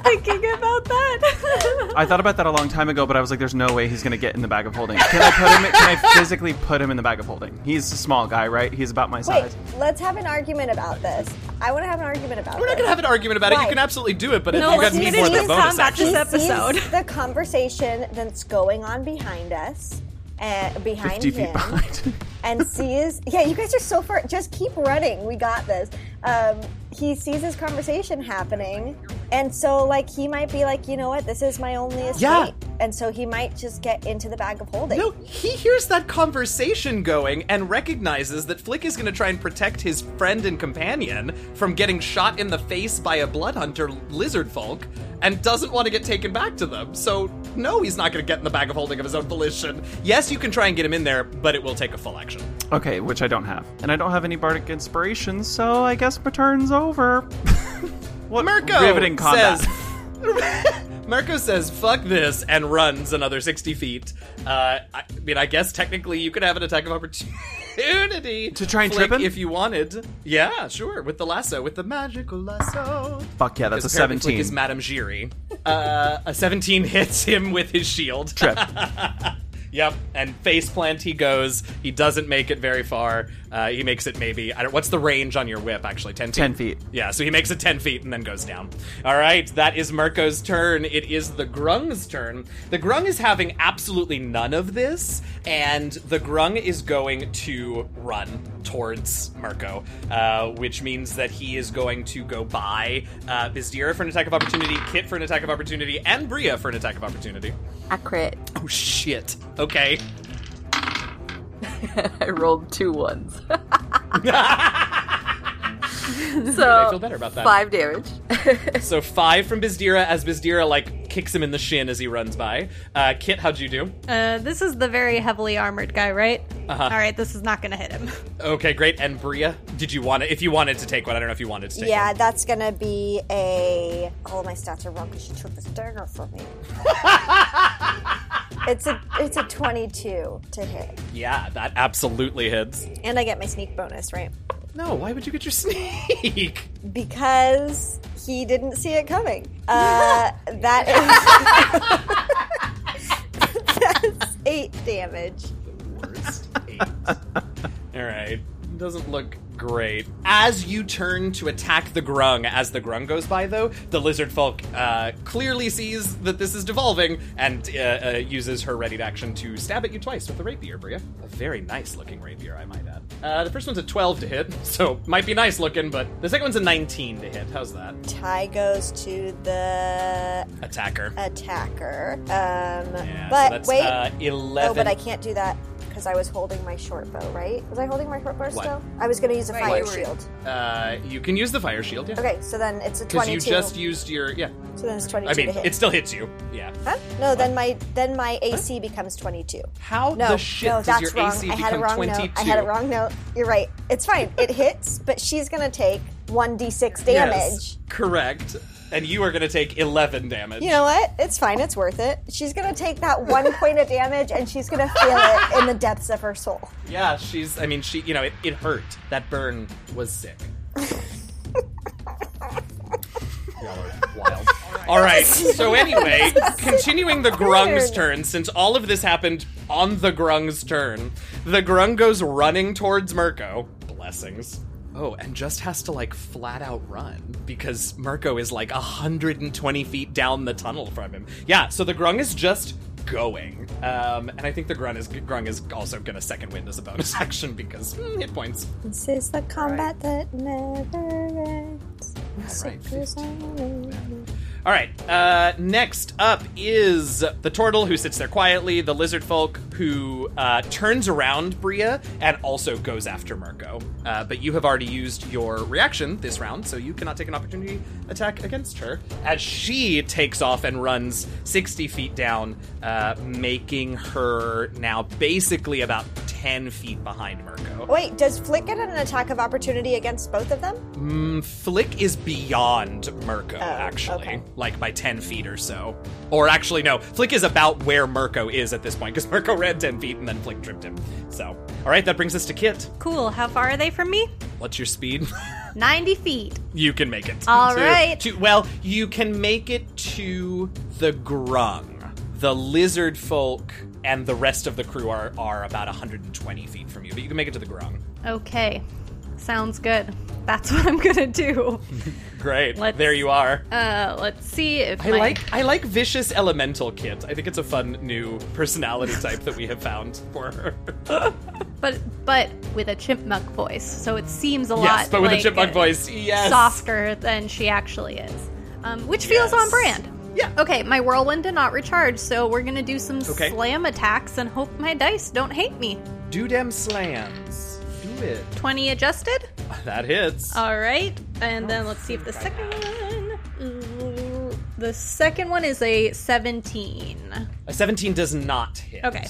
I thinking about that. I thought about that a long time ago, but I was like, "There's no way he's gonna get in the bag of holding." Can I put him? Can I physically put him in the bag of holding? He's a small guy, right? He's about my size. Wait, size. let's have an argument about this. I want to have an argument about it. We're not gonna have an argument about it. Why? You can absolutely do it, but No, if you let's got need more than bonus combat action. this He episode. sees the conversation that's going on behind us, uh, behind 50 feet him, behind. and sees. Yeah, you guys are so far. Just keep running. We got this. Um, he sees this conversation happening, and so like he might be like, you know what, this is my only escape, Yeah. and so he might just get into the bag of holding. No, he hears that conversation going and recognizes that Flick is going to try and protect his friend and companion from getting shot in the face by a blood hunter lizard folk and doesn't want to get taken back to them. So, no, he's not going to get in the bag of holding of his own volition. Yes, you can try and get him in there, but it will take a full action. Okay, which I don't have, and I don't have any bardic inspiration, so I guess my turn's over. what Mirko riveting combat! says. Mirko says, fuck this, and runs another 60 feet. Uh, I mean, I guess technically you could have an attack of opportunity. To try and trip him? If you wanted. Yeah, sure. With the lasso, with the magical lasso. Fuck yeah, that's a Because apparently Flick 17. is Madame Giry. Uh, a 17 hits him with his shield. Trip. Yep, and face plant he goes. He doesn't make it very far. Uh, he makes it maybe. I don't, what's the range on your whip? Actually, ten feet. 10 feet. Yeah, so he makes it ten feet and then goes down. All right, that is Mirko's turn. It is the Grung's turn. The Grung is having absolutely none of this, and the Grung is going to run towards Mirko, uh, which means that he is going to go by uh, Bizdira for an attack of opportunity, Kit for an attack of opportunity, and Bria for an attack of opportunity. I crit. Oh shit. Okay. I rolled two ones. so I so feel better about that. five damage. So five from Bizdira as Bizdira like kicks him in the shin as he runs by. Uh, Kit, how'd you do? Uh, this is the very heavily armored guy, right? Uh-huh. All right, this is not going to hit him. Okay, great. And Bria, did you want it? If you wanted to take one, I don't know if you wanted to take Yeah, one. that's gonna be a. All of my stats are wrong because she took this dagger from me. It's a it's a twenty-two to hit, Yeah, that absolutely hits. and I get my sneak bonus, right? No, why would you get your sneak? Because he didn't see it coming. Uh, that is that's eight damage. The Worst eight. All right. Doesn't look great. As you turn to attack the grung, as the grung goes by, though, the lizard folk uh, clearly sees that this is devolving and uh, uh, uses her readied action to stab at you twice with the rapier, Bria. A very nice looking rapier, I might add. Uh, the first one's a 12 to hit, so might be nice looking, but the second one's a 19 to hit. How's that? Tie goes to the Attacker. attacker. Um, Yeah, but so that's, wait, uh, 11. oh, but I can't do that because I was holding my short bow, right? Was I holding my short bow What? still? I was going to use a Right, fire you were- shield. Uh, you can use the fire shield, yeah. Okay, so then it's a Because twenty-two. you just used your yeah. so then it's twenty-two I mean, to hit. it still hits you. Yeah. Huh? No, then my then my AC becomes twenty-two. How No, the shit no, does that's your wrong. AC I had a become wrong 22? note. I had a wrong note. You're right. It's fine. It hits, but she's gonna take one d6 damage. Yes, correct. And you are going to take 11 damage. You know what? It's fine. It's worth it. She's gonna take that one point of damage, and she's gonna feel it in the depths of her soul. Yeah, she's. I mean, she. You know, it, it hurt. That burn was sick. Y'all are wild. All right. So anyway, continuing the Grung's turn, since all of this happened on the Grung's turn, the Grung goes running towards Mirko. Blessings. Oh, and just has to like flat out run because Mirko is like 120 feet down the tunnel from him. Yeah, so the Grung is just going. Um, and I think the Grung is Grung is also gonna second wind as a bonus action because hmm, hit points. This is the combat that never ends. right, Secrets only. All right. Uh, next up is the turtle who sits there quietly. The lizard folk who uh, turns around Bria and also goes after Mirko. Uh, but you have already used your reaction this round, so you cannot take an opportunity attack against her. As she takes off and runs 60 feet down, uh, making her now basically about 10 feet behind Mirko. Wait, does Flick get an attack of opportunity against both of them? Mm, Flick is beyond Mirko, actually, okay. Like by 10 feet or so. Or actually, no, Flick is about where Mirko is at this point because Mirko ran 10 feet and then Flick tripped him. So, all right, that brings us to Kit. Cool. How far are they from me? What's your speed? 90 feet. you can make it. All To- right. to- well, you can make it to the Grung. The lizard folk and the rest of the crew are, are about 120 feet from you, but you can make it to the Grung. Okay. Sounds good. That's what I'm gonna do. Great. Let's- there you are. Uh, let's see if I my- like I like vicious elemental kit. I think it's a fun new personality type that we have found for her. but but with a chipmunk voice, so it seems a lot. yes, but with like, a chipmunk voice. Yes. softer than she actually is, um, which feels Yes. on brand. Yeah. Okay, my whirlwind did not recharge, so we're gonna do some Okay. slam attacks and hope my dice don't hate me. Do dem slams. Do 20 adjusted. That hits. All right, and then let's see if the second one. Ooh, the second one is a 17. a 17 does not hit. Okay.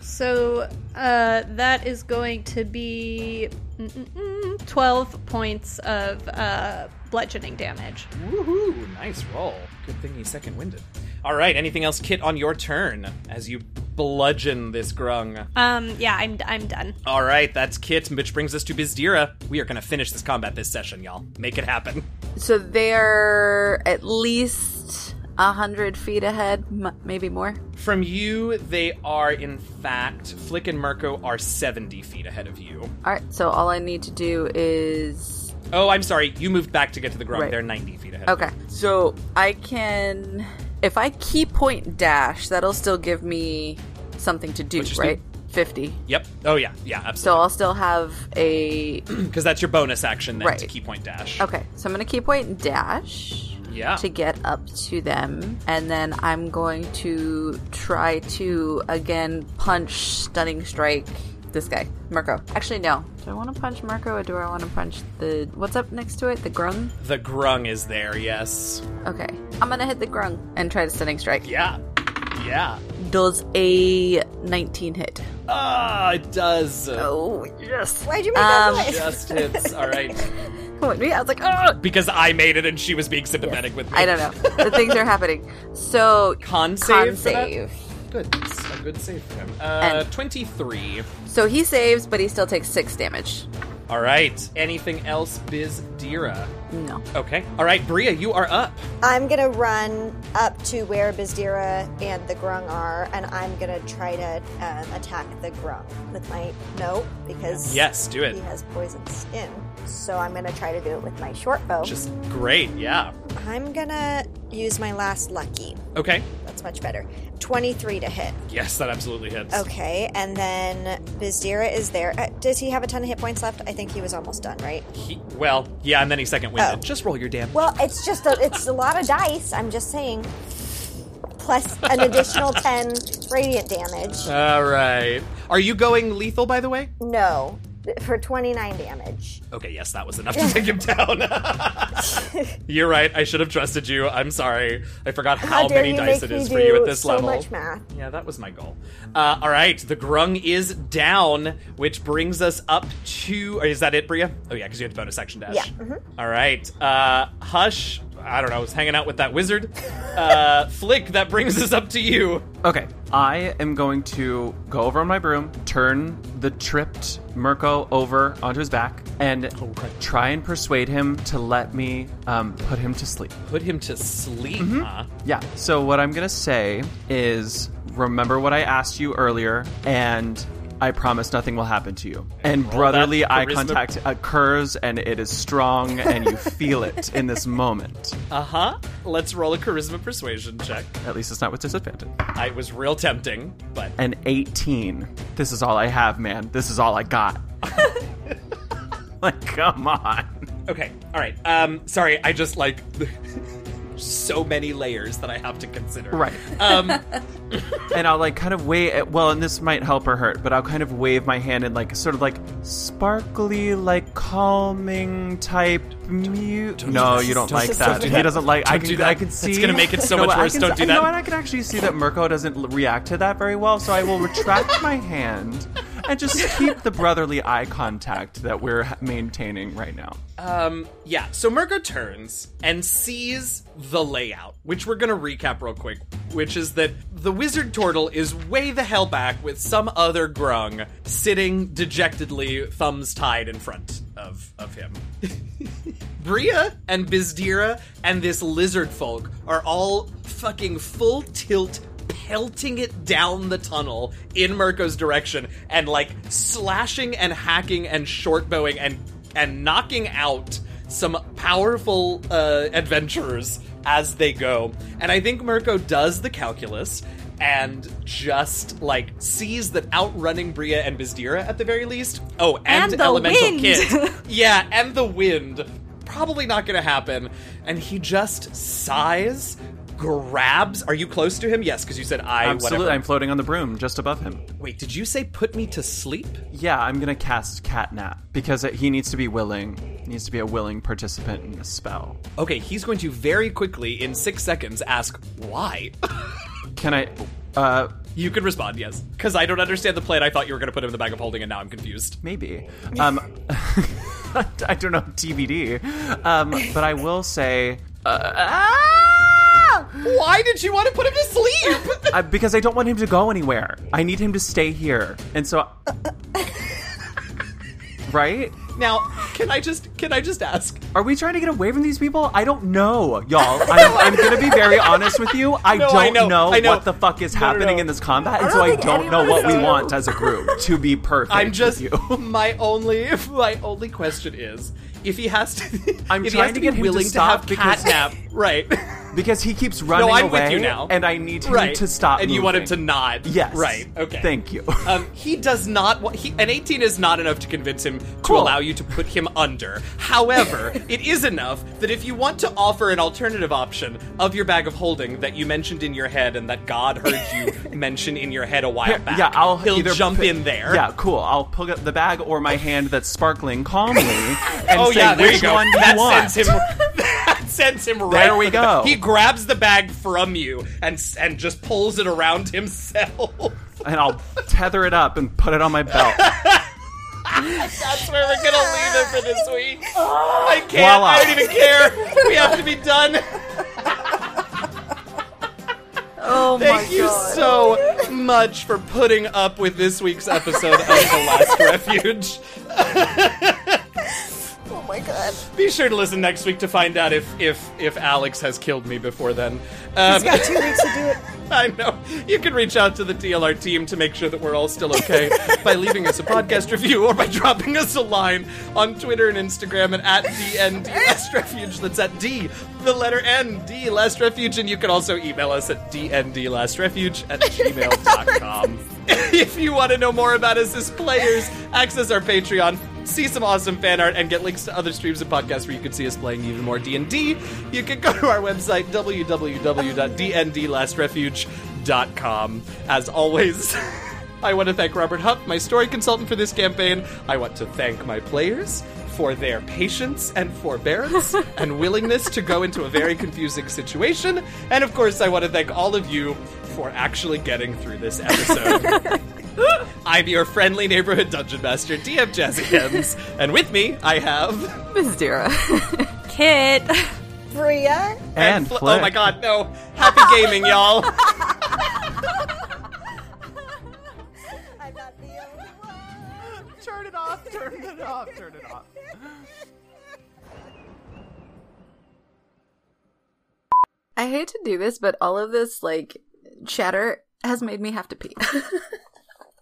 So uh, that is going to be mm-mm-mm, 12 points of uh, bludgeoning damage. Woohoo! Nice roll. Good thing he's second winded. All right. Anything else, Kit, on your turn as you bludgeon this grung? Um, yeah, I'm, I'm done. All right, that's Kit, which brings us to Bizdira. We are going to finish this combat this session, y'all. Make it happen. So they're at least a hundred feet ahead, m- maybe more. From you, they are, in fact, Flick and Mirko are 70 feet ahead of you. All right. So all I need to do is Oh, I'm sorry. You moved back to get to the grung. Right. They're 90 feet ahead. okay. So I can, if I ki point dash, that'll still give me something to do, right? Fifty. Yep. Oh, yeah. Yeah, absolutely. So. I'll still have a Because that's your bonus action then to Right. ki point dash. okay. So I'm gonna ki point dash. Yeah. to get up to them, and then I'm going to try to again punch stunning strike this guy, Mirko. Actually, no. Do I want to punch Mirko or do I want to punch the what's up next to it? The grung. The grung is there, yes. Okay, I'm gonna hit the grung and try to stunning strike. Yeah. Yeah. Does a 19 hit? Ah, it does. Oh yes. Why'd you make Um, that noise? Just hits. All right. What, me? I was like, oh. Because I made it and she was being sympathetic with me. I don't know. The things are happening. So Con save. con for that? save. Good. It's a good save for him. Uh, And- 23. So he saves, but he still takes six damage. All right. Anything else, Biz Dira? No. Okay. All right, Bria, you are up. I'm gonna run up to where Bizdira and the Grung are, and I'm gonna try to um, attack the Grung with my no because Yes, do it. he has poison skin. So I'm gonna try to do it with my short bow. Just great. Yeah. I'm gonna use my last lucky. Okay. That's much better. 23 to hit. Yes, that absolutely hits. Okay, and then Bizdira is there. Uh, does he have a ton of hit points left? I think he was almost done, right? He, well, yeah, and then he second winded. Oh. Just roll your damage. Well, it's just a, it's a lot of dice. I'm just saying. Plus an additional 10 radiant damage. All right. Are you going lethal, by the way? No, for 29 damage. Okay, yes, that was enough to take him down. You're right. I should have trusted you. I'm sorry. I forgot how, dare many dice it is for you at this so level. much math. Yeah, that was my goal. Uh, all right, the grung is down, which brings us up to. Is that it, Bria? Oh yeah, because you had the bonus action dash. Yeah, mhm. All right, uh, Hush. I don't know. I was hanging out with that wizard. Uh, Flick. That brings us up to you. Okay, I am going to go over on my broom, turn the tripped Mirko over onto his back, and try and persuade him to let me um, put him to sleep. Put him to sleep. Mm-hmm. Huh? Yeah, so what I'm gonna say is remember what I asked you earlier, and I promise nothing will happen to you. And brotherly eye charisma. contact occurs, and it is strong, and you feel it in this moment. Uh huh. Let's roll a charisma persuasion check. At least it's not with disadvantage. I was real tempting, but An 18. This is all I have, man. This is all I got. like, come on. Okay, all right. Um, sorry, I just like so many layers that I have to consider. Right. Um, and I'll like kind of wave. Well, and this might help or hurt, but I'll kind of wave my hand in like sort of like sparkly, like calming type mute. No, you don't, Don't like do that. that. He doesn't like. I Don't can. do that. I can see. gonna make it so No, much I worse. can Don't do that. No, and I can actually see that Mirko doesn't react to that very well, so I will retract my hand and just keep the brotherly eye contact that we're maintaining right now. Um, yeah, so Mirko turns and sees the layout, which we're gonna recap real quick, which is that the wizard turtle is way the hell back with some other grung sitting dejectedly, thumbs tied in front of, of him. Bria and Bizdira and this lizard folk are all fucking full tilt pelting it down the tunnel in Mirko's direction and like slashing and hacking and shortbowing and and knocking out some powerful uh, adventurers as they go. And I think Mirko does the calculus and just like sees that outrunning Bria and Bizdira at the very least. Oh, and, And Elemental wind. Kit. yeah, and the wind. Probably not going to happen. And he just sighs, grabs. Are you close to him? Yes, because you said I. Absolutely, Whatever. I'm floating on the broom just above him. Wait, did you say put me to sleep? Yeah, I'm gonna cast Catnap because he needs to be willing. He needs to be a willing participant in the spell. Okay, he's going to very quickly, in six seconds, ask why. Can I? Uh, you can respond yes, because I don't understand the plan. I thought you were going to put him in the bag of holding, and now I'm confused. maybe. Um, I don't know TBD. Um, but I will say. Uh, ah! Why did you want to put him to sleep? Uh, because I don't want him to go anywhere. I need him to stay here, and so. right? now, can I just can I just ask? Are we trying to get away from these people? I don't know, y'all. I'm, I'm gonna be very honest with you. I No, don't I know, I know. what the fuck is No, no, happening no. in this combat, and I so I don't know what we knows. want as a group to be perfect. I'm just with you. my only my only question is if he has to. I'm trying has to be get him to willing stop have because- catnap, right? Because he keeps running I'm away, with you now. and I need him right. to stop. and you want him to nod. Yes. Right. Okay. Thank you. Um, he does not. wa- He, an 18 is not enough to convince him to allow you to put him under. However, it is enough that if you want to offer an alternative option of your bag of holding that you mentioned in your head and that God heard you mention in your head a while back, yeah, I'll he'll jump in there. Yeah, cool. I'll pull up the bag or my hand that's sparkling calmly and oh say yeah, there which you go. one do that you want. sends him. that sends him right. There we go. He grabs the bag from you and and just pulls it around himself. and I'll tether it up and put it on my belt. That's where we're gonna leave it for this week. I can't. Voila. I don't even care. We have to be done. Oh my Thank you god. so much for putting up with this week's episode of The Last Refuge. Oh my god. Be sure to listen next week to find out if if if Alex has killed me before then. Um, He's got two weeks to do it. I know. You can reach out to the TLR team to make sure that we're all still okay by leaving us a podcast review or by dropping us a line on Twitter and Instagram and at DND Last Refuge. That's at D, the letter N, D Last Refuge. And you can also email us at DNDLastRefuge at gmail.com. if you want to know more about us as players, access our Patreon, see some awesome fan art, and get links to other streams and podcasts where you can see us playing even more D&D, you can go to our website, www.dndlastrefuge.com. As always, I want to thank Robert Huff, my story consultant for this campaign. I want to thank my players for their patience and forbearance and willingness to go into a very confusing situation. And of course, I want to thank all of you for actually getting through this episode. I'm your friendly neighborhood dungeon master, DM Jazzy Hems, and with me I have Miss Dira. Kit. Bria. And Fl- oh my god, no! Happy gaming, y'all! I'm not the only one. Turn it off, turn it off, turn it off. I hate to do this, but all of this like chatter has made me have to pee.